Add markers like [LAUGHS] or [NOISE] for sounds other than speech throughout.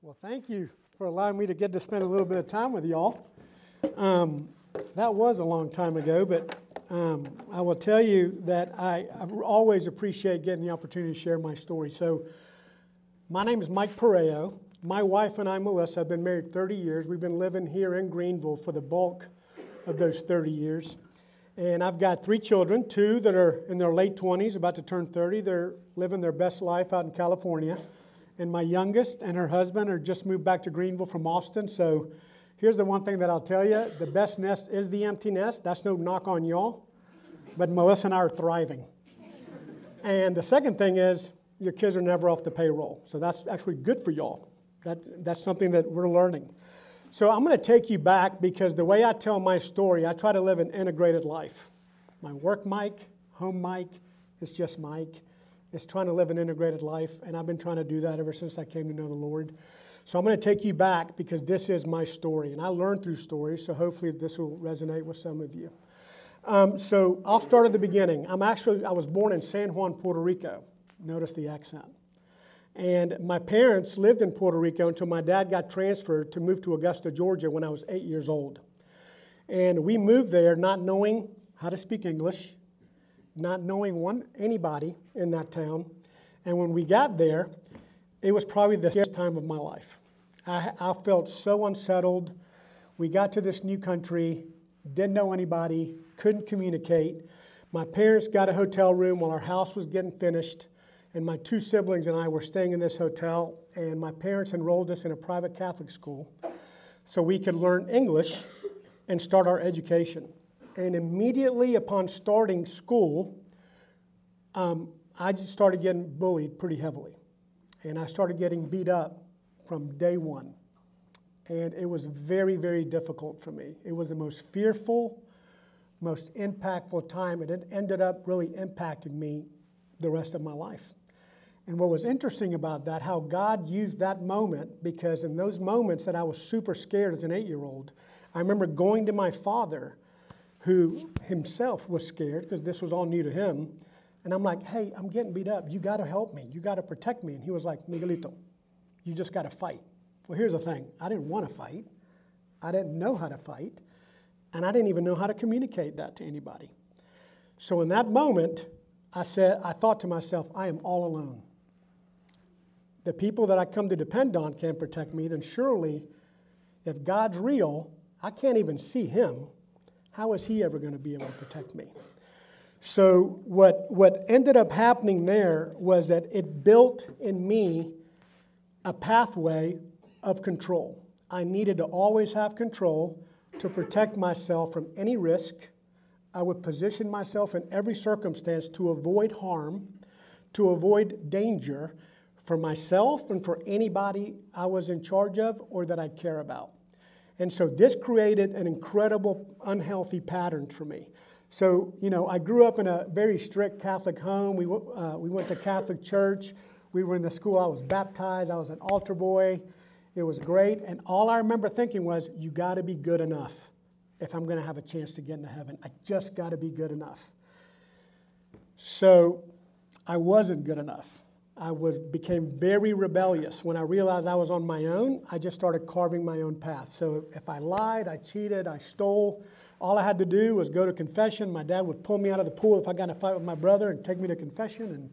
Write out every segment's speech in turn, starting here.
Well, thank you for allowing me to get to spend a little bit of time with y'all. Um, that was a long time ago, but um, I will tell you that I, I, always appreciate getting the opportunity to share my story. So, my name is Mike Pereyo. My wife and I, Melissa, have been married 30 years. We've been living here in Greenville for the bulk of those 30 years. And I've got three children, two that are in their late 20s, about to turn 30. They're living their best life out in California. And my youngest and her husband are just moved back to Greenville from Austin. So here's the one thing that I'll tell you the best nest is the empty nest. That's no knock on y'all. But Melissa and I are thriving. And the second thing is your kids are never off the payroll. So that's actually good for y'all. That, that's something that we're learning. So I'm going to take you back because the way I tell my story, I try to live an integrated life. My work Mike, home Mike, it's just Mike. It's trying to live an integrated life, and I've been trying to do that ever since I came to know the Lord. So I'm going to take you back because this is my story, and I learned through stories, so hopefully this will resonate with some of you. Um, so I'll start at the beginning. I'm actually I was born in San Juan, Puerto Rico. Notice the accent. And my parents lived in Puerto Rico until my dad got transferred to move to Augusta, Georgia when I was eight years old. And we moved there not knowing how to speak English, not knowing one, anybody in that town. And when we got there, it was probably the scariest time of my life. I, I felt so unsettled. We got to this new country, didn't know anybody, couldn't communicate. My parents got a hotel room while our house was getting finished and my two siblings and I were staying in this hotel, and my parents enrolled us in a private Catholic school so we could learn English and start our education. And immediately upon starting school, um, I just started getting bullied pretty heavily. And I started getting beat up from day one. And it was very, very difficult for me. It was the most fearful, most impactful time. And it ended up really impacting me the rest of my life. And what was interesting about that, how God used that moment, because in those moments that I was super scared as an eight year old, I remember going to my father, who himself was scared because this was all new to him. And I'm like, hey, I'm getting beat up. You got to help me. You got to protect me. And he was like, Miguelito, you just got to fight. Well, here's the thing I didn't want to fight, I didn't know how to fight, and I didn't even know how to communicate that to anybody. So in that moment, I said, I thought to myself, I am all alone the people that I come to depend on can't protect me, then surely if God's real, I can't even see him. How is he ever going to be able to protect me? So, what, what ended up happening there was that it built in me a pathway of control. I needed to always have control to protect myself from any risk. I would position myself in every circumstance to avoid harm, to avoid danger, for myself and for anybody I was in charge of or that I care about. And so this created an incredible unhealthy pattern for me. So, you know, I grew up in a very strict Catholic home. We, uh, we went to Catholic church. We were in the school. I was baptized. I was an altar boy. It was great. And all I remember thinking was, you got to be good enough if I'm going to have a chance to get into heaven. I just got to be good enough. So I wasn't good enough. I was, became very rebellious. When I realized I was on my own, I just started carving my own path. So if I lied, I cheated, I stole, all I had to do was go to confession. My dad would pull me out of the pool if I got in a fight with my brother and take me to confession, and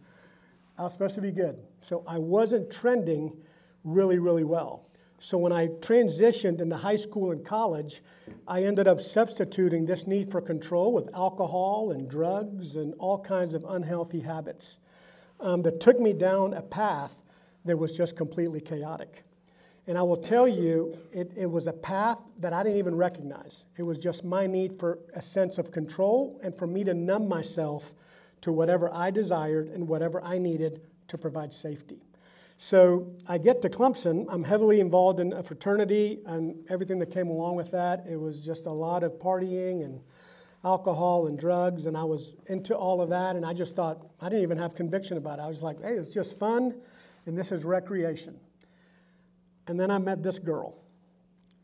I was supposed to be good. So I wasn't trending really, really well. So when I transitioned into high school and college, I ended up substituting this need for control with alcohol and drugs and all kinds of unhealthy habits um, that took me down a path that was just completely chaotic. And I will tell you, it, it was a path that I didn't even recognize. It was just my need for a sense of control and for me to numb myself to whatever I desired and whatever I needed to provide safety. So I get to Clemson. I'm heavily involved in a fraternity and everything that came along with that. It was just a lot of partying and alcohol and drugs, and I was into all of that, and I just thought, I didn't even have conviction about it. I was like, hey, it's just fun, and this is recreation. And then I met this girl,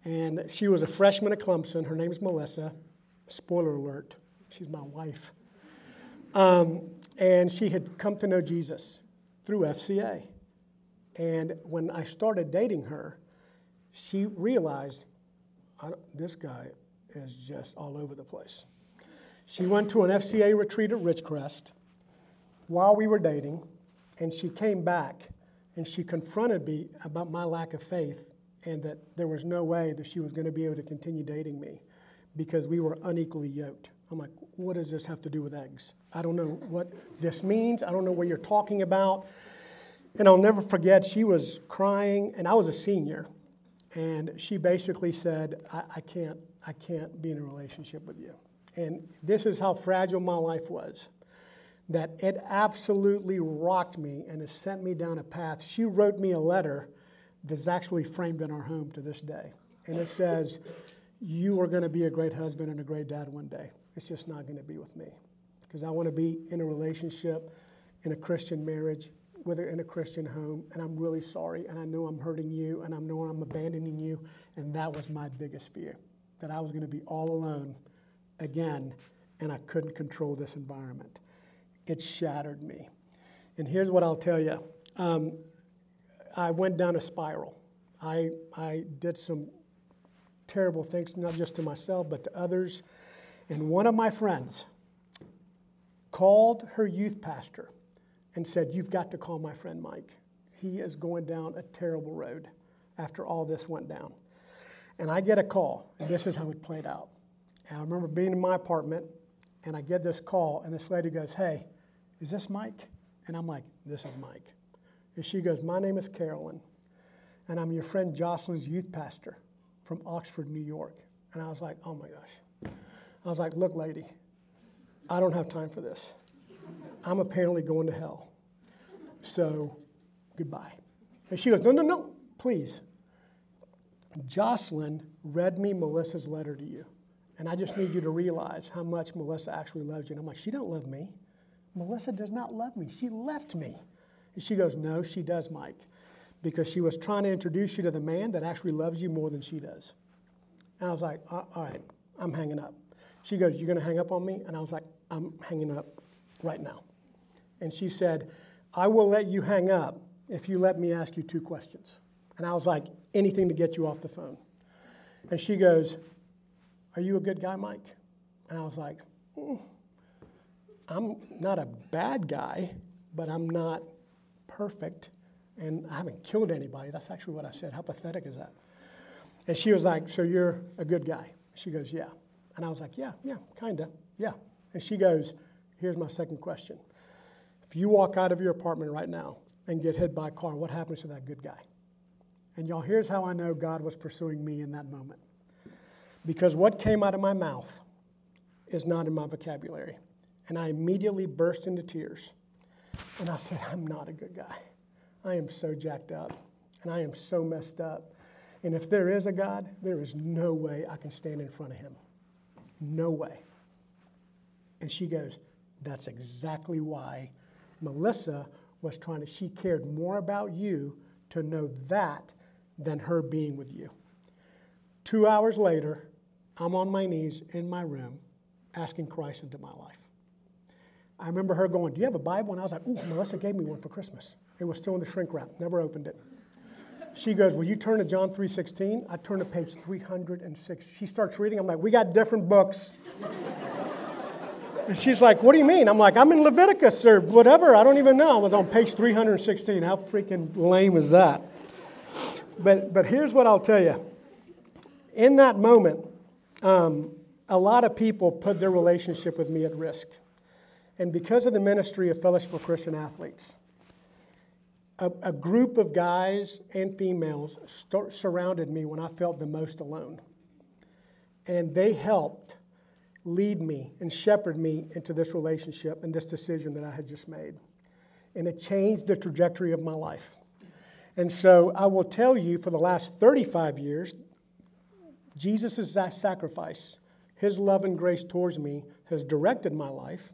and she was a freshman at Clemson. Her name is Melissa. Spoiler alert, she's my wife. Um, and she had come to know Jesus through FCA. And when I started dating her, she realized this guy is just all over the place. She went to an FCA retreat at Ridgecrest while we were dating, and she came back and she confronted me about my lack of faith and that there was no way that she was going to be able to continue dating me because we were unequally yoked. I'm like, what does this have to do with eggs? I don't know what this means. I don't know what you're talking about. And I'll never forget, she was crying, and I was a senior. And she basically said, I, I can't, I can't be in a relationship with you. And this is how fragile my life was. That it absolutely rocked me and has sent me down a path. She wrote me a letter that's actually framed in our home to this day. And it says, You are going to be a great husband and a great dad one day. It's just not going to be with me. Because I want to be in a relationship, in a Christian marriage, whether in a Christian home, and I'm really sorry, and I know I'm hurting you, and I know I'm abandoning you, and that was my biggest fear that I was going to be all alone again, and I couldn't control this environment. It shattered me. And here's what I'll tell you um, I went down a spiral. I, I did some terrible things, not just to myself, but to others. And one of my friends called her youth pastor and said, You've got to call my friend Mike. He is going down a terrible road after all this went down. And I get a call, and this is how it played out. And I remember being in my apartment, and I get this call, and this lady goes, Hey, is this Mike? And I'm like, This is Mike. And she goes, My name is Carolyn, and I'm your friend Jocelyn's youth pastor from Oxford, New York. And I was like, Oh my gosh. I was like, Look, lady, I don't have time for this. I'm apparently going to hell. So, goodbye. And she goes, No, no, no, please. Jocelyn read me Melissa's letter to you. And I just need you to realize how much Melissa actually loves you. And I'm like, She don't love me. Melissa does not love me. She left me. And she goes, No, she does, Mike. Because she was trying to introduce you to the man that actually loves you more than she does. And I was like, All right, I'm hanging up. She goes, You're going to hang up on me? And I was like, I'm hanging up right now. And she said, I will let you hang up if you let me ask you two questions. And I was like, anything to get you off the phone. And she goes, Are you a good guy, Mike? And I was like, mm, I'm not a bad guy, but I'm not perfect. And I haven't killed anybody. That's actually what I said. How pathetic is that? And she was like, So you're a good guy? She goes, Yeah. And I was like, Yeah, yeah, kind of, yeah. And she goes, Here's my second question. If you walk out of your apartment right now and get hit by a car, what happens to that good guy? And y'all, here's how I know God was pursuing me in that moment. Because what came out of my mouth is not in my vocabulary. And I immediately burst into tears. And I said, I'm not a good guy. I am so jacked up. And I am so messed up. And if there is a God, there is no way I can stand in front of him. No way. And she goes, that's exactly why Melissa was trying to, she cared more about you to know that than her being with you. Two hours later, I'm on my knees in my room asking Christ into my life. I remember her going, Do you have a Bible? And I was like, Ooh, Melissa gave me one for Christmas. It was still in the shrink wrap, never opened it. She goes, Will you turn to John 3.16? I turn to page 306. She starts reading. I'm like, We got different books. And she's like, What do you mean? I'm like, I'm in Leviticus or whatever. I don't even know. I was on page 316. How freaking lame is that? But, but here's what I'll tell you. In that moment, um, a lot of people put their relationship with me at risk. And because of the ministry of Fellowship for Christian Athletes, a, a group of guys and females st- surrounded me when I felt the most alone. And they helped lead me and shepherd me into this relationship and this decision that I had just made. And it changed the trajectory of my life. And so I will tell you for the last 35 years, Jesus' sacrifice, his love and grace towards me, has directed my life.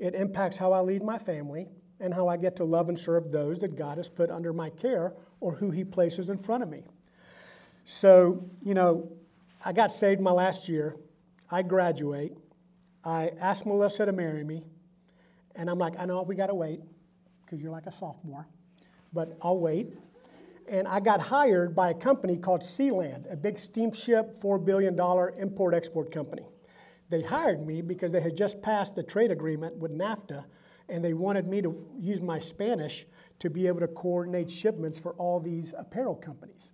It impacts how I lead my family and how I get to love and serve those that God has put under my care or who he places in front of me. So, you know, I got saved my last year I graduate. I ask Melissa to marry me. And I'm like, I know we got to wait because you're like a sophomore, but I'll wait. And I got hired by a company called Sealand, a big steamship, $4 billion import export company. They hired me because they had just passed a trade agreement with NAFTA, and they wanted me to use my Spanish to be able to coordinate shipments for all these apparel companies.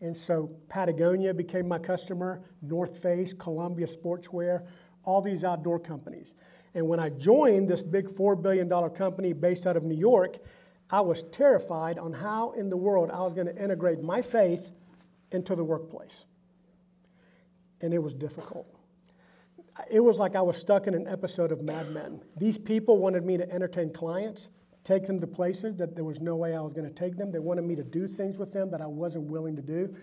And so Patagonia became my customer, North Face, Columbia Sportswear, all these outdoor companies. And when I joined this big $4 billion company based out of New York, I was terrified on how in the world I was going to integrate my faith into the workplace. And it was difficult. It was like I was stuck in an episode of Mad Men. These people wanted me to entertain clients, take them to places that there was no way I was going to take them. They wanted me to do things with them that I wasn't willing to do.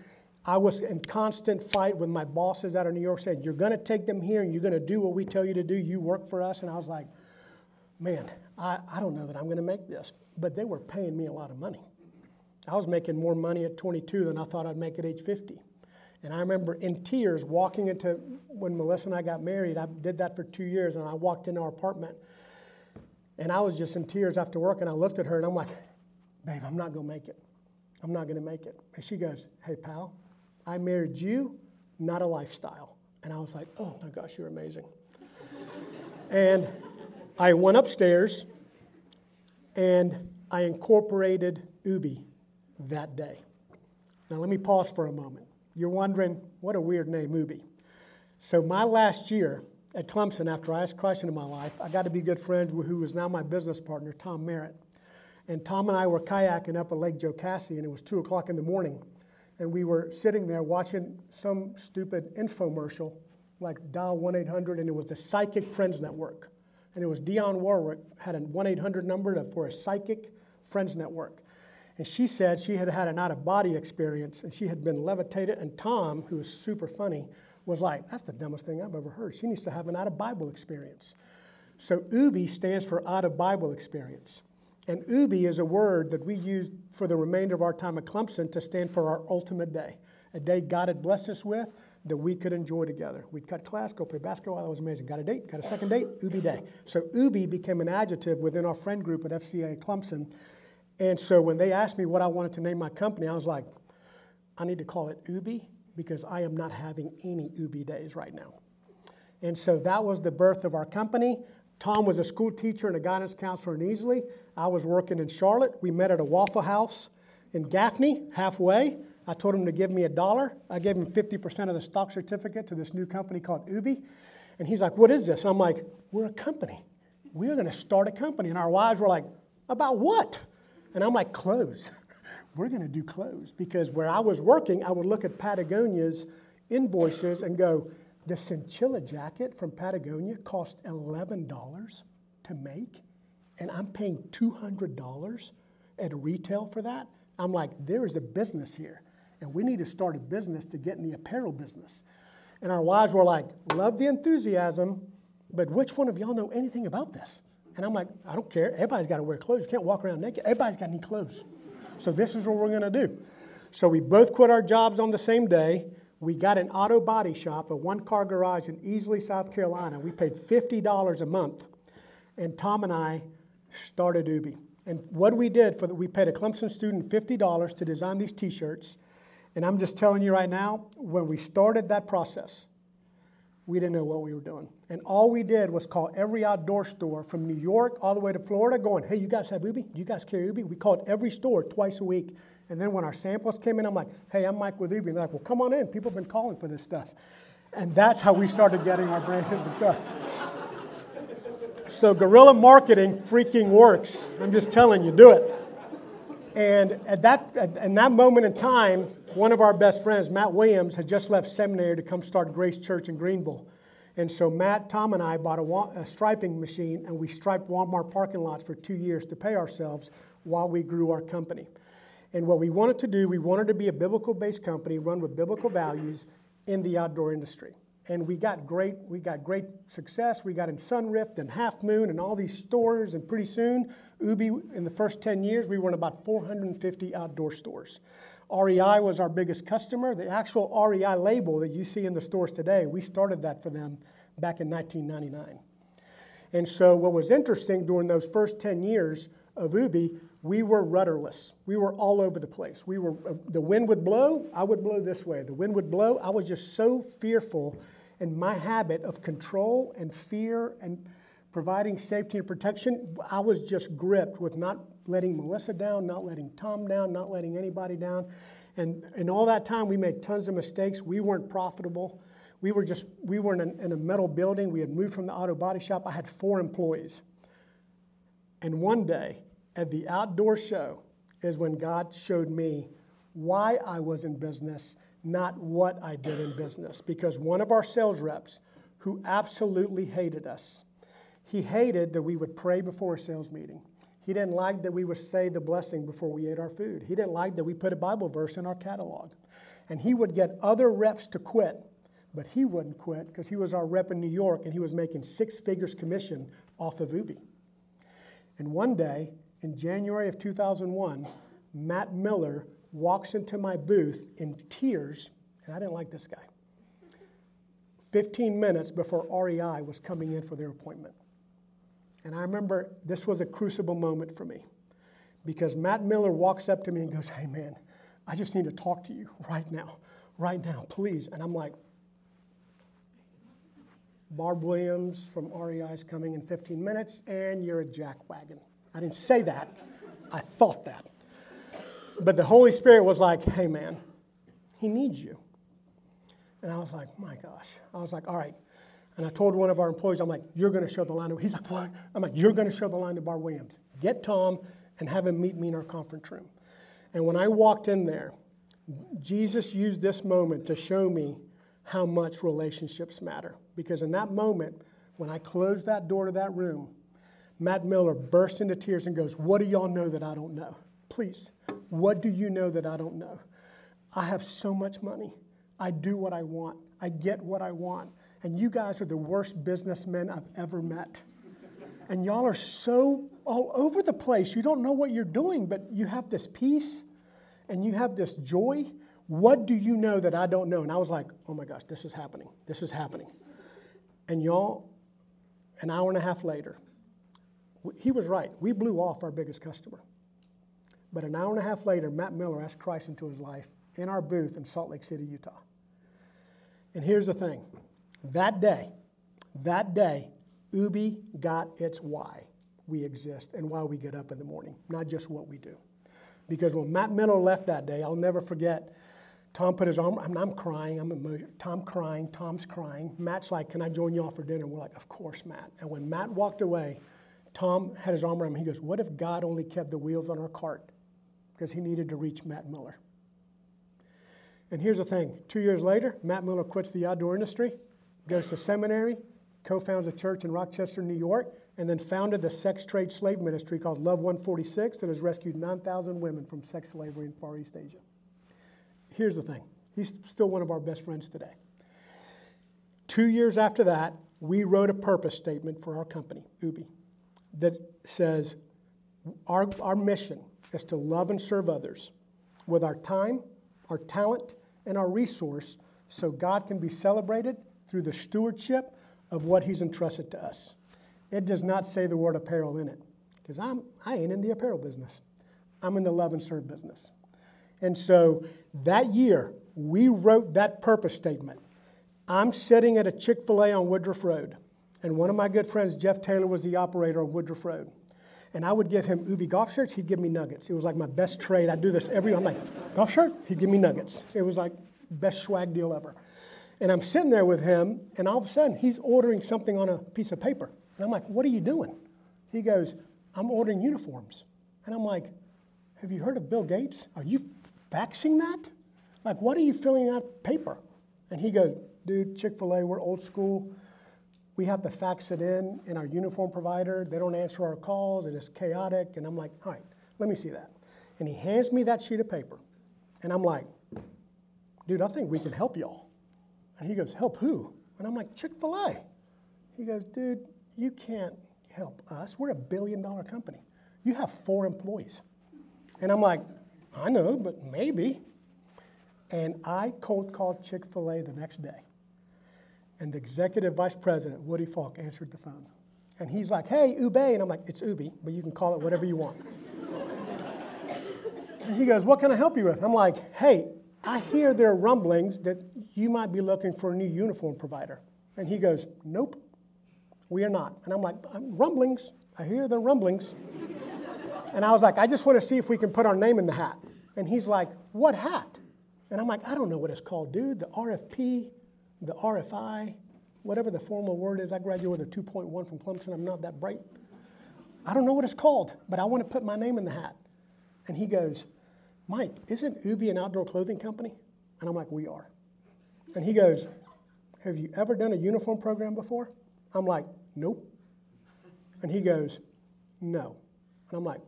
I was in constant fight with my bosses out of New York saying, You're going to take them here and you're going to do what we tell you to do. You work for us. And I was like, Man, I, I don't know that I'm going to make this. But they were paying me a lot of money. I was making more money at 22 than I thought I'd make at age 50. And I remember in tears walking into, when Melissa and I got married, I did that for two years, and I walked into our apartment. And I was just in tears after work, and I looked at her, and I'm like, babe, I'm not going to make it. I'm not going to make it. And she goes, hey, pal, I married you, not a lifestyle. And I was like, oh my gosh, you're amazing. and I went upstairs and I incorporated OOBE that day. Now, let me pause for a moment. You're wondering, what a weird name, OOBE. So, my last year at Clemson, after I asked Christ into my life, I got to be good friends with who is now my business partner, Tom Merritt. And Tom and I were kayaking up at Lake Jocassee, and it was 2 o'clock in the morning. And we were sitting there watching some stupid infomercial, like dial 1 800, and it was the Psychic Friends Network. And it was Dionne Warwick had a 1 800 number for a Psychic Friends Network. And she said she had had an out of body experience and she had been levitated. And Tom, who was super funny, was like, That's the dumbest thing I've ever heard. She needs to have an out of Bible experience. So OOBE stands for out of Bible experience. And OOBE is a word that we use for the remainder of our time at Clemson to stand for our ultimate day, a day God had blessed us with that we could enjoy together. We'd cut class, go play basketball. That was amazing. Got a date, got a second date, OOBE day. So OOBE became an adjective within our friend group at FCA Clemson and so when they asked me what I wanted to name my company, I was like, I need to call it OOBE because I am not having any OOBE days right now. And so that was the birth of our company. Tom was a school teacher and a guidance counselor in Easley. I was working in Charlotte. We met at a Waffle House in Gaffney, halfway. I told him to give me a dollar. I gave him 50% of the stock certificate to this new company called OOBE. And he's like, What is this? And I'm like, We're a company. We're going to start a company. And our wives were like, About what? And I'm like, clothes. [LAUGHS] We're going to do clothes. Because where I was working, I would look at Patagonia's invoices and go, the chinchilla jacket from Patagonia cost $11 to make, and I'm paying $200 at retail for that. I'm like, there is a business here, and we need to start a business to get in the apparel business. And our wives were like, love the enthusiasm, but which one of y'all know anything about this? And I'm like, I don't care. Everybody's got to wear clothes. You can't walk around naked. Everybody's got to need clothes. So this is what we're going to do. So we both quit our jobs on the same day. We got an auto body shop, a one car garage in Easley, South Carolina. We paid $50 a month. And Tom and I started OOBE. And what we did for the, we paid a Clemson student $50 to design these t shirts. And I'm just telling you right now, when we started that process, we didn't know what we were doing. And all we did was call every outdoor store from New York all the way to Florida, going, hey, you guys have OOBE? Do you guys carry OOBE? We called every store twice a week. And then when our samples came in, I'm like, hey, I'm Mike with OOBE. And they're like, well, come on in. People have been calling for this stuff. And that's how we started getting our brand and stuff. So guerrilla marketing freaking works. I'm just telling you, do it. And at that, at, in that moment in time, one of our best friends, Matt Williams, had just left seminary to come start Grace Church in Greenville. And so Matt, Tom, and I bought a, a, striping machine, and we striped Walmart parking lots for two years to pay ourselves while we grew our company. And what we wanted to do, we wanted to be a biblical based company run with biblical values in the outdoor industry. And we got great, we got great success. We got in Sunrift and Half Moon and all these stores, and pretty soon, OOBE, in the first 10 years, we were in about 450 outdoor stores. REI was our biggest customer. The actual REI label that you see in the stores today, we started that for them back in 1999. And so, what was interesting during those first 10 years of OOBE, we were rudderless. We were all over the place. We were, uh, the wind would blow, I would blow this way. The wind would blow. I was just so fearful and my habit of control and fear and providing safety and protection, I was just gripped with not letting Melissa down, not letting Tom down, not letting anybody down. And in all that time, we made tons of mistakes. We weren't profitable. We were just, we were in in a metal building. We had moved from the auto body shop. I had four employees. And one day at the outdoor show is when God showed me why I was in business not what I did in business. Because one of our sales reps, who absolutely hated us, he hated that we would pray before a sales meeting. He didn't like that we would say the blessing before we ate our food. He didn't like that we put a Bible verse in our catalog. And he would get other reps to quit, but he wouldn't quit because he was our rep in New York and he was making six figures commission off of OOBE. And one day, in January of 2001, Matt Miller walks into my booth in tears, and I didn't like this guy. 15 minutes before REI was coming in for their appointment. And I remember this was a crucible moment for me because Matt Miller walks up to me and goes, Hey, man, I just need to talk to you right now, right now, please. And I'm like, Barb Williams from REI is coming in 15 minutes, and you're a jackwagon. I didn't say that, I thought that. But the Holy Spirit was like, hey, man, he needs you. And I was like, my gosh. I was like, all right. And I told one of our employees, I'm like, you're going to show the line to, he's like, what? I'm like, you're going to show the line to Bar Williams. Get Tom and have him meet me in our conference room. And when I walked in there, Jesus used this moment to show me how much relationships matter. Because in that moment, when I closed that door to that room, Matt Miller burst into tears and goes, What do y'all know that I don't know? Please, what do you know that I don't know? I have so much money. I do what I want. I get what I want. And you guys are the worst businessmen I've ever met. And y'all are so all over the place. You don't know what you're doing, but you have this peace and you have this joy. What do you know that I don't know? And I was like, oh my gosh, this is happening. This is happening. And y'all, an hour and a half later, he was right. We blew off our biggest customer. But an hour and a half later, Matt Miller asked Christ into his life in our booth in Salt Lake City, Utah. And here's the thing that day, that day, OOBE got its why we exist and why we get up in the morning, not just what we do. Because when Matt Miller left that day, I'll never forget. Tom put his arm, I'm, I'm crying, I'm emotional. Tom crying, Tom's crying. Matt's like, Can I join you all for dinner? We're like, Of course, Matt. And when Matt walked away, Tom had his arm around him. He goes, What if God only kept the wheels on our cart because he needed to reach Matt Miller. And here's the thing two years later, Matt Miller quits the outdoor industry, goes to seminary, co founds a church in Rochester, New York, and then founded the sex trade slave ministry called Love 146 that has rescued 9,000 women from sex slavery in Far East Asia. Here's the thing he's still one of our best friends today. Two years after that, we wrote a purpose statement for our company, OOBE, that says our, our mission is to love and serve others with our time, our talent, and our resource so God can be celebrated through the stewardship of what He's entrusted to us. It does not say the word apparel in it because I'm I ain't in the apparel business. I'm in the love and serve business. And so that year, we wrote that purpose statement. I'm sitting at a Chick fil A on Woodruff Road, and one of my good friends, Jeff Taylor, was the operator on Woodruff Road and I would give him OOBE golf shirts. He'd give me nuggets. It was like my best trade. I'd do this every. I'm like, golf shirt. He'd give me nuggets. It was like best swag deal ever. And I'm sitting there with him, and all of a sudden he's ordering something on a piece of paper, and I'm like, what are you doing? He goes, I'm ordering uniforms, and I'm like, have you heard of Bill Gates? Are you faxing that? Like, what are you filling out paper? And he goes, dude, Chick Fil A, we're old school we have to fax it in in our uniform provider. They don't answer our calls, it's chaotic. And I'm like, all right, let me see that. And he hands me that sheet of paper. And I'm like, dude, I think we can help y'all. And he goes, help who? And I'm like, Chick fil A. He goes, dude, you can't help us. We're a billion dollar company. You have four employees. And I'm like, I know, but maybe. And I cold called Chick fil A the next day and the executive vice president, Woody Faulk, answered the phone. And he's like, hey, Ube. And I'm like, it's OOBE, but you can call it whatever you want. [LAUGHS] And he goes, What can I help you with? I'm like, Hey, I hear there are rumblings that you might be looking for a new uniform provider. And he goes, Nope, we are not. And I'm like, uh, Rumblings. I hear the rumblings. and I was like, I just want to see if we can put our name in the hat. And he's like, What hat? And I'm like, I don't know what it's called, dude. The RFP, the RFI, whatever the formal word is. I graduated with a 2.1 from Clemson. I'm not that bright. I don't know what it's called, but I want to put my name in the hat. And he goes, Mike, isn't OOBE an outdoor clothing company? And I'm like, We are. And he goes, Have you ever done a uniform program before? I'm like, Nope. And he goes, No. And I'm like,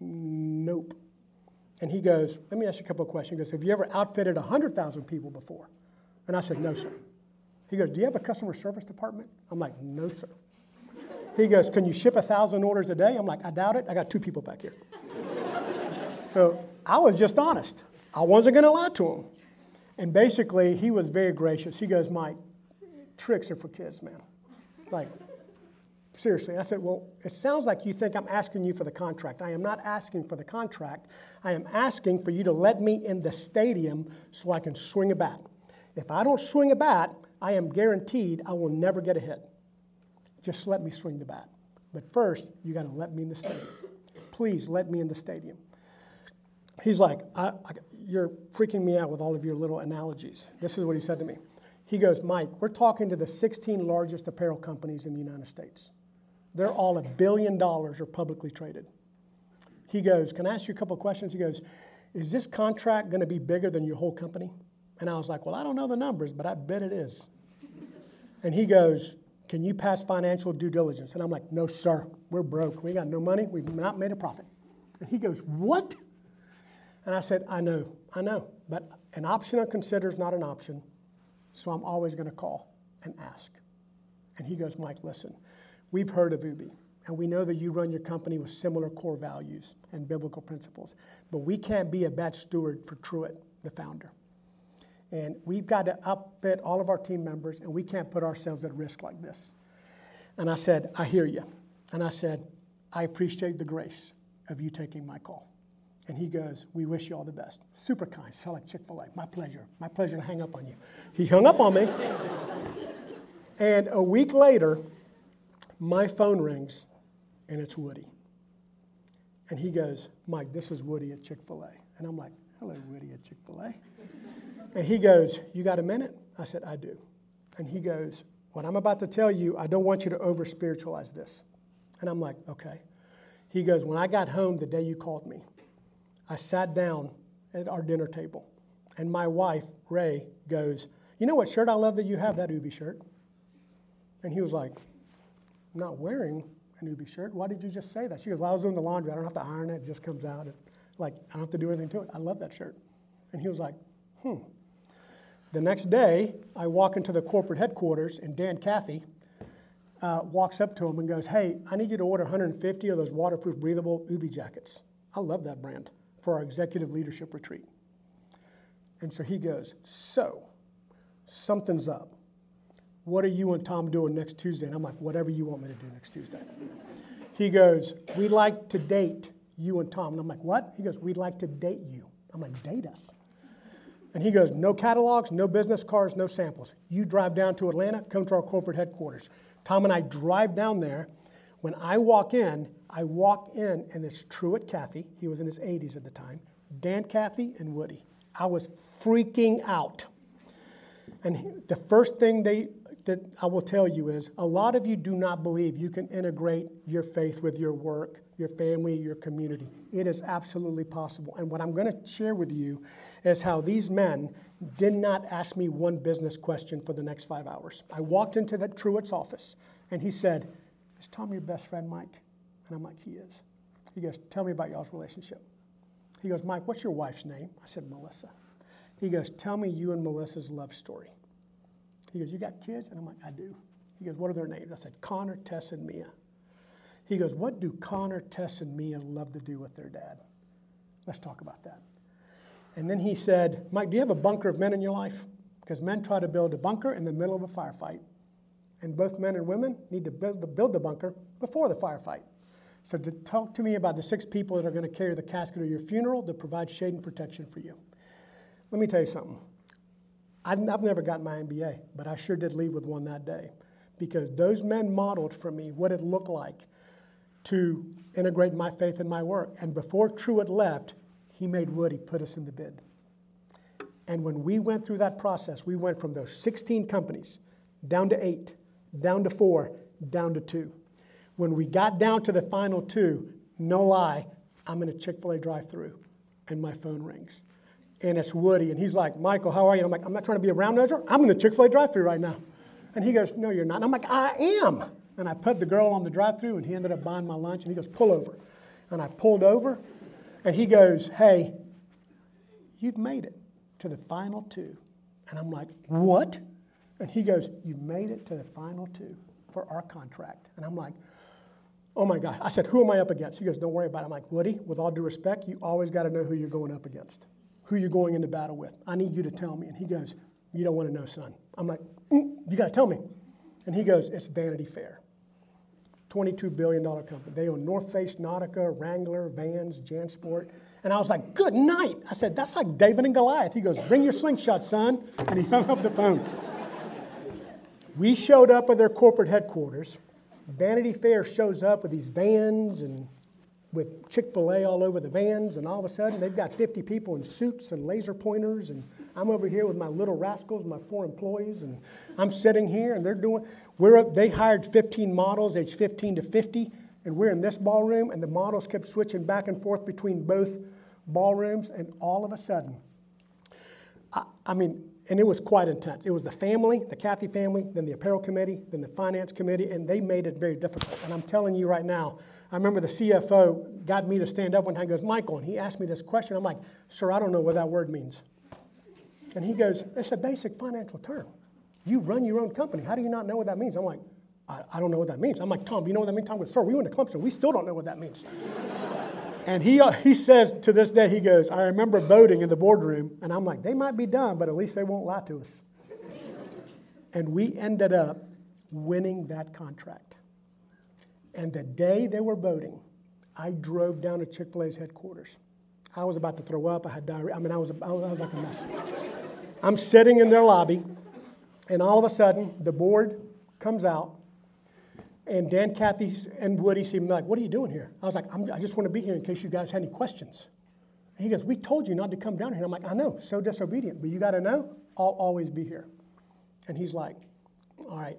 Nope. And he goes, Let me ask you a couple of questions. He goes, Have you ever outfitted 100,000 people before? And I said, No, sir. He goes, Do you have a customer service department? I'm like, No, sir. He goes, Can you ship a 1,000 orders a day? I'm like, I doubt it. I got two people back here. So I was just honest. I wasn't going to lie to him. And basically, he was very gracious. He goes, Mike, tricks are for kids, man. Like, seriously. I said, Well, it sounds like you think I'm asking you for the contract. I am not asking for the contract. I am asking for you to let me in the stadium so I can swing a bat. If I don't swing a bat, I am guaranteed I will never get a hit. Just let me swing the bat. But first, you got to let me in the stadium. Please let me in the stadium. He's like, I, I, You're freaking me out with all of your little analogies. This is what he said to me. He goes, Mike, we're talking to the 16 largest apparel companies in the United States. They're all a billion dollars or publicly traded. He goes, Can I ask you a couple questions? He goes, Is this contract going to be bigger than your whole company? And I was like, Well, I don't know the numbers, but I bet it is. And he goes, Can you pass financial due diligence? And I'm like, No, sir. We're broke. We got no money. We've not made a profit. And he goes, What? And I said, I know, I know. But an option I consider is not an option. So I'm always going to call and ask. And he goes, Mike, listen, we've heard of OOBE, and we know that you run your company with similar core values and biblical principles. But we can't be a bad steward for Truett, the founder. And we've got to upfit all of our team members, and we can't put ourselves at risk like this. And I said, I hear you. And I said, I appreciate the grace of you taking my call. And he goes, We wish you all the best. Super kind. Sound like Chick fil A. My pleasure. My pleasure to hang up on you. He hung up on me. and a week later, my phone rings, and it's Woody. And he goes, Mike, this is Woody at Chick fil A. And I'm like, Hello, Woody at Chick fil A. And he goes, You got a minute? I said, I do. And he goes, What I'm about to tell you, I don't want you to over spiritualize this. And I'm like, Okay. He goes, When I got home the day you called me, I sat down at our dinner table. And my wife, Ray, goes, You know what shirt I love that you have? That OOBE shirt. And he was like, I'm not wearing an OOBE shirt. Why did you just say that? She goes, Well, I was doing the laundry. I don't have to iron it. It just comes out. Like, I don't have to do anything to it. I love that shirt. And he was like, Hmm. The next day, I walk into the corporate headquarters, and Dan Cathy uh, walks up to him and goes, Hey, I need you to order 150 of those waterproof, breathable OOBE jackets. I love that brand for our executive leadership retreat. And so he goes, So, something's up. What are you and Tom doing next Tuesday? And I'm like, Whatever you want me to do next Tuesday. He goes, We'd like to date you and Tom. And I'm like, What? He goes, We'd like to date you. I'm like, Date us. And he goes, No catalogs, no business cards, no samples. You drive down to Atlanta, come to our corporate headquarters. Tom and I drive down there. When I walk in, I walk in and it's Truett Cathy. He was in his 80s at the time. Dan Cathy and Woody. I was freaking out. And the first thing they that I will tell you is a lot of you do not believe you can integrate your faith with your work, your family, your community. It is absolutely possible. And what I'm going to share with you is how these men did not ask me one business question for the next five hours. I walked into the Truett's office and he said, Is Tom your best friend, Mike? And I'm like, He is. He goes, Tell me about y'all's relationship. He goes, Mike, what's your wife's name? I said, Melissa. He goes, Tell me you and Melissa's love story. He goes, You got kids? And I'm like, I do. He goes, What are their names? I said, Connor, Tess, and Mia. He goes, What do Connor, Tess, and Mia love to do with their dad? Let's talk about that. And then he said, Mike, do you have a bunker of men in your life? Because men try to build a bunker in the middle of a firefight. And both men and women need to build the, build the bunker before the firefight. So, to talk to me about the six people that are going to carry the casket of your funeral to provide shade and protection for you. Let me tell you something. I've never gotten my MBA, but I sure did leave with one that day because those men modeled for me what it looked like to integrate my faith in my work. And before Truett left, he made Woody put us in the bid. And when we went through that process, we went from those 16 companies down to eight, down to four, down to two. When we got down to the final two, no lie, I'm in a Chick fil A drive through and my phone rings. And it's Woody. And he's like, Michael, how are you? And I'm like, I'm not trying to be a round noser. I'm in the Chick fil A drive through right now. And he goes, No, you're not. And I'm like, I am. And I put the girl on the drive through and he ended up buying my lunch. And he goes, Pull over. And I pulled over and he goes, Hey, you've made it to the final two. And I'm like, What? And he goes, You made it to the final two for our contract. And I'm like, Oh my God. I said, Who am I up against? He goes, Don't worry about it. I'm like, Woody, with all due respect, you always got to know who you're going up against, who you're going into battle with. I need you to tell me. And he goes, You don't want to know, son. I'm like, mm, You got to tell me. And he goes, It's Vanity Fair. $22 billion company. They own North Face, Nautica, Wrangler, Vans, Jansport. And I was like, Good night. I said, That's like David and Goliath. He goes, Bring your slingshot, son. And he hung up the phone. We showed up at their corporate headquarters. Vanity Fair shows up with these vans and with Chick fil A all over the vans, and all of a sudden they've got 50 people in suits and laser pointers, and I'm over here with my little rascals, my four employees, and I'm sitting here, and they're doing. We're up, they hired 15 models, aged 15 to 50, and we're in this ballroom, and the models kept switching back and forth between both ballrooms, and all of a sudden, I, I mean, and it was quite intense. It was the family, the Cathy family, then the apparel committee, then the finance committee, and they made it very difficult. And I'm telling you right now, I remember the CFO got me to stand up one time and goes, Michael, and he asked me this question. I'm like, sir, I don't know what that word means. And he goes, it's a basic financial term. You run your own company. How do you not know what that means? I'm like, I, I don't know what that means. I'm like, Tom, do you know what that means? Tom goes, sir, we went to Clemson. We still don't know what that means. And he, uh, he says to this day, he goes, I remember voting in the boardroom, and I'm like, they might be dumb, but at least they won't lie to us. and we ended up winning that contract. And the day they were voting, I drove down to Chick fil A's headquarters. I was about to throw up. I had diarrhea. I mean, I was, I was, I was like a mess. I'm sitting in their lobby, and all of a sudden, the board comes out and Dan, Cathy, and Woody seemed like, What are you doing here? I was like, i just want to be here in case you guys had any questions. And he goes, We told you not to come down here. I'm like, I know, so disobedient, but you got to know, I'll always be here. And he's like, All right,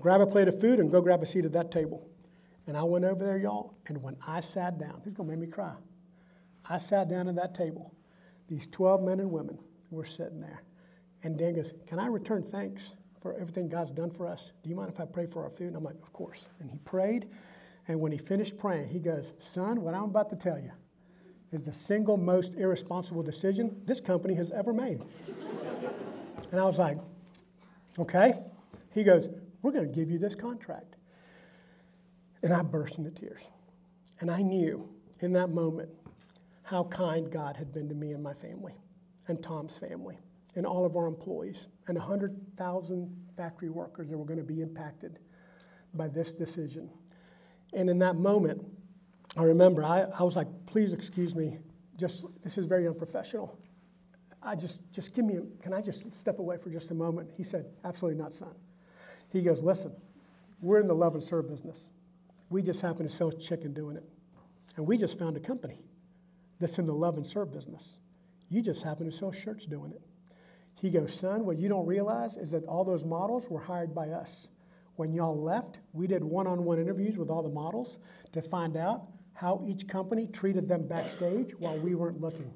grab a plate of food and go grab a seat at that table. And I went over there, y'all, and when I sat down, he's going to make me cry. I sat down at that table. These 12 men and women were sitting there. And Dan goes, Can I return thanks? For everything God's done for us. Do you mind if I pray for our food? And I'm like, Of course. And he prayed. And when he finished praying, he goes, Son, what I'm about to tell you is the single most irresponsible decision this company has ever made. [LAUGHS] and I was like, Okay. He goes, We're going to give you this contract. And I burst into tears. And I knew in that moment how kind God had been to me and my family and Tom's family and all of our employees and 100,000 factory workers that were going to be impacted by this decision. And in that moment, I remember I, I was like, please excuse me, just this is very unprofessional. I just, just give me, a, can I just step away for just a moment? He said, absolutely not, son. He goes, listen, we're in the love and serve business. We just happen to sell chicken doing it. And we just found a company that's in the love and serve business. You just happen to sell shirts doing it. He goes, Son, what you don't realize is that all those models were hired by us. When y'all left, we did one on one interviews with all the models to find out how each company treated them backstage while we weren't looking.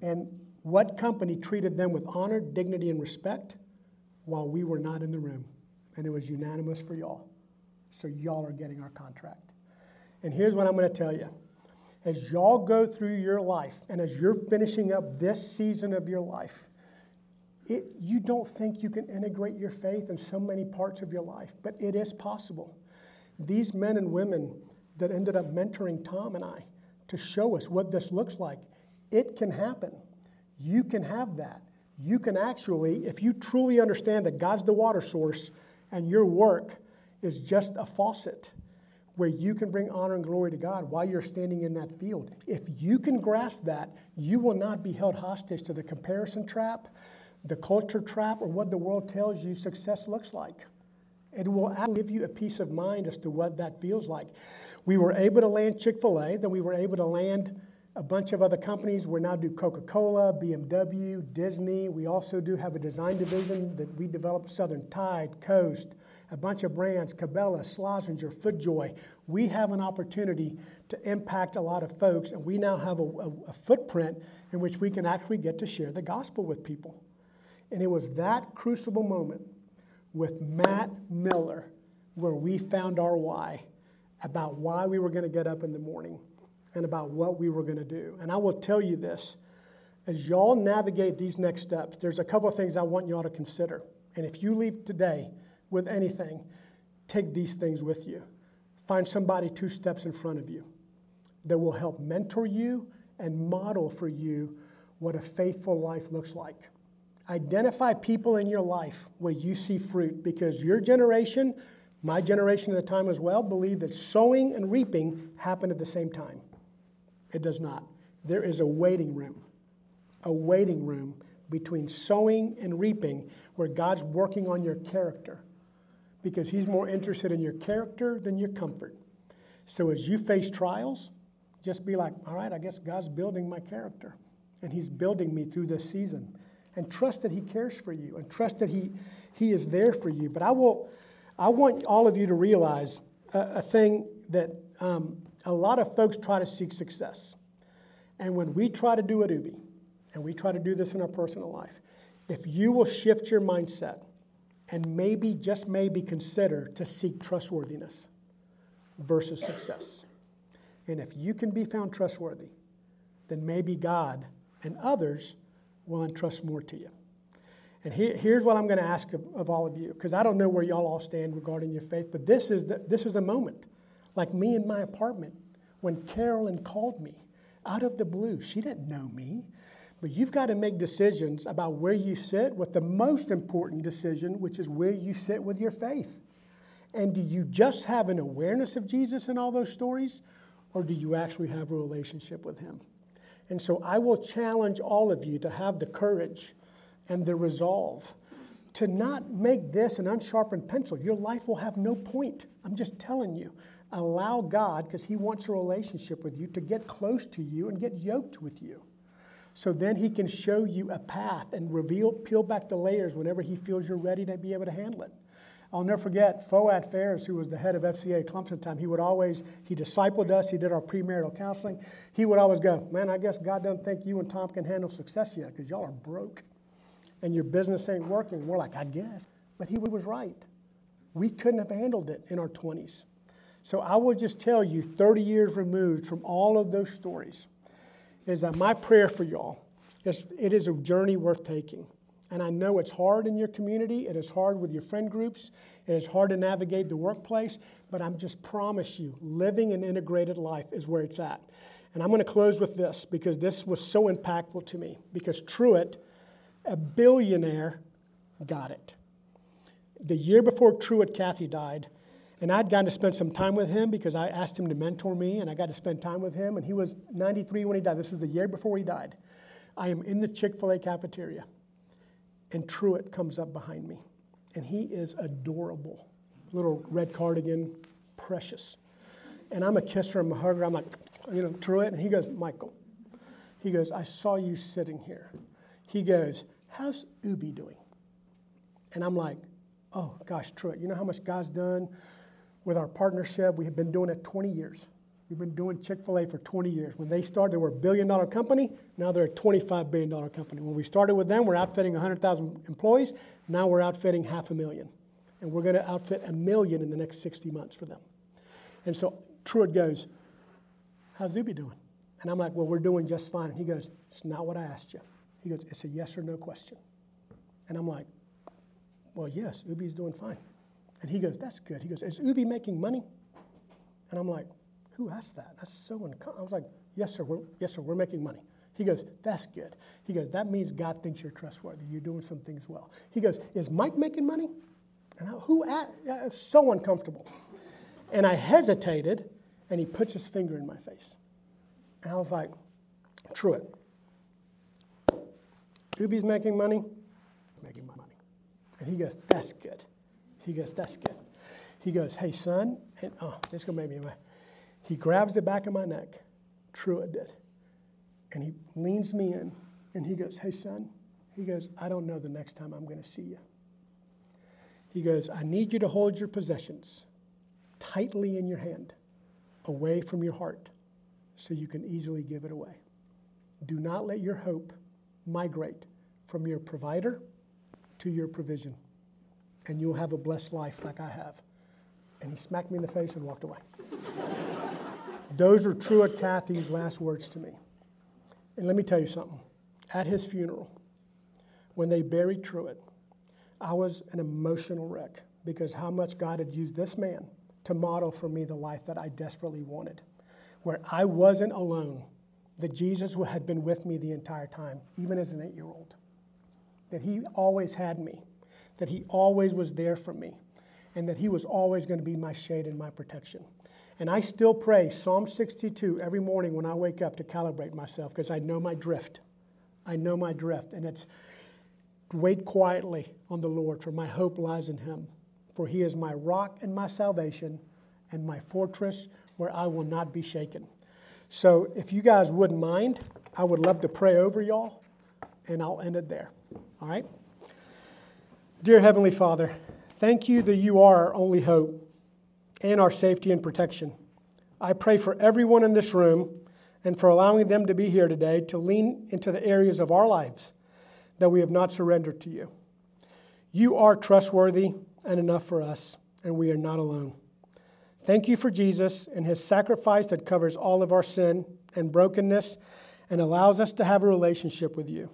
And what company treated them with honor, dignity, and respect while we were not in the room. And it was unanimous for y'all. So y'all are getting our contract. And here's what I'm going to tell you as y'all go through your life and as you're finishing up this season of your life, it, you don't think you can integrate your faith in so many parts of your life, but it is possible. These men and women that ended up mentoring Tom and I to show us what this looks like, it can happen. You can have that. You can actually, if you truly understand that God's the water source and your work is just a faucet, where you can bring honor and glory to God while you're standing in that field. If you can grasp that, you will not be held hostage to the comparison trap, the culture trap, or what the world tells you success looks like. It will give you a peace of mind as to what that feels like. We were able to land Chick fil A, then we were able to land a bunch of other companies. We now do Coca Cola, BMW, Disney. We also do have a design division that we developed Southern Tide, Coast, a bunch of brands, Cabela, Slazenger, FootJoy. We have an opportunity to impact a lot of folks, and we now have a, a, a footprint in which we can actually get to share the gospel with people. And it was that crucible moment with Matt Miller where we found our why about why we were going to get up in the morning and about what we were going to do. And I will tell you this as y'all navigate these next steps, there's a couple of things I want y'all to consider. And if you leave today with anything, take these things with you. Find somebody two steps in front of you that will help mentor you and model for you what a faithful life looks like. Identify people in your life where you see fruit because your generation, my generation at the time as well, believed that sowing and reaping happen at the same time. It does not. There is a waiting room, a waiting room between sowing and reaping where God's working on your character because He's more interested in your character than your comfort. So as you face trials, just be like, all right, I guess God's building my character and He's building me through this season. And trust that He cares for you and trust that He, he is there for you. But I, will, I want all of you to realize a, a thing that um, a lot of folks try to seek success. And when we try to do it, OOBE, and we try to do this in our personal life, if you will shift your mindset and maybe, just maybe, consider to seek trustworthiness versus success. And if you can be found trustworthy, then maybe God and others will entrust more to you. And here, here's what I'm going to ask of, of all of you, because I don't know where y'all all stand regarding your faith, but this is, the, this is a moment like me in my apartment when Carolyn called me out of the blue. She didn't know me. But you've got to make decisions about where you sit with the most important decision, which is where you sit with your faith. And do you just have an awareness of Jesus in all those stories, or do you actually have a relationship with Him? And so I will challenge all of you to have the courage and the resolve to not make this an unsharpened pencil. Your life will have no point. I'm just telling you. Allow God, because He wants a relationship with you, to get close to you and get yoked with you. So then He can show you a path and reveal, peel back the layers whenever He feels you're ready to be able to handle it. I'll never forget Foad Ferris, who was the head of FCA Clemson at the time. He would always, he discipled us. He did our premarital counseling. He would always go, man, I guess God doesn't think you and Tom can handle success yet because y'all are broke and your business ain't working. We're like, I guess. But he was right. We couldn't have handled it in our 20s. So I will just tell you, 30 years removed from all of those stories, is that my prayer for y'all is it is a journey worth taking. And I know it's hard in your community, it is hard with your friend groups, it is hard to navigate the workplace, but I'm just promise you, living an integrated life is where it's at. And I'm going to close with this because this was so impactful to me. Because Truett, a billionaire, got it. The year before Truett Cathy died, and I'd gotten to spend some time with him because I asked him to mentor me, and I got to spend time with him. And he was 93 when he died. This was the year before he died. I am in the Chick fil A cafeteria, and Truett comes up behind me. And he is adorable. Little red cardigan, precious. And I'm a kisser, I'm a hugger. I'm like, you know, Truett. And he goes, Michael, he goes, I saw you sitting here. He goes, How's OOBE doing? And I'm like, Oh, gosh, Truett, you know how much God's done? with our partnership. We have been doing it 20 years. We've been doing Chick fil A for 20 years. When they started, they were a billion dollar company. Now they're a $25 billion company. When we started with them, we're outfitting 100,000 employees. Now we're outfitting half a million. And we're going to outfit a million in the next 60 months for them. And so Truett goes, How's OOBE doing? And I'm like, Well, we're doing just fine. And he goes, It's not what I asked you. He goes, It's a yes or no question. And I'm like, Well, yes, OOBE's doing fine. And he goes, That's good. He goes, Is OOBE making money? And I'm like, Who asked that? That's so uncommon. I was like, Yes, sir. We're, yes, sir. We're making money. He goes, That's good. He goes, That means God thinks you're trustworthy. You're doing some things well. He goes, Is Mike making money? And I, who? So uncomfortable. And I hesitated, and he puts his finger in my face. And I was like, Truett, OOBE's making money, making my money. And he goes, That's good. He goes, That's good. He goes, Hey, son, and oh, this is going to make me. He grabs the back of my neck. Truett did. And he leans me in and he goes, Hey, son, he goes, I don't know the next time I'm going to see you. He goes, I need you to hold your possessions tightly in your hand, away from your heart, so you can easily give it away. Do not let your hope migrate from your provider to your provision, and you'll have a blessed life like I have. And he smacked me in the face and walked away. [LAUGHS] Those are Truett Cathy's last words to me. And let me tell you something. At his funeral, when they buried Truett, I was an emotional wreck because how much God had used this man to model for me the life that I desperately wanted, where I wasn't alone, that Jesus had been with me the entire time, even as an eight year old, that he always had me, that he always was there for me, and that he was always going to be my shade and my protection. And I still pray Psalm 62 every morning when I wake up to calibrate myself because I know my drift. I know my drift. And it's wait quietly on the Lord, for my hope lies in him. For he is my rock and my salvation and my fortress where I will not be shaken. So if you guys wouldn't mind, I would love to pray over y'all, and I'll end it there. All right? Dear Heavenly Father, thank you that you are our only hope and our safety and protection. I pray for everyone in this room and for allowing them to be here today to lean into the areas of our lives that we have not surrendered to you. You are trustworthy and enough for us, and we are not alone. Thank you for Jesus and his sacrifice that covers all of our sin and brokenness and allows us to have a relationship with you.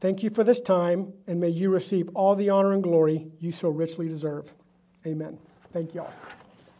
Thank you for this time, and may you receive all the honor and glory you so richly deserve. Amen. Thank you all.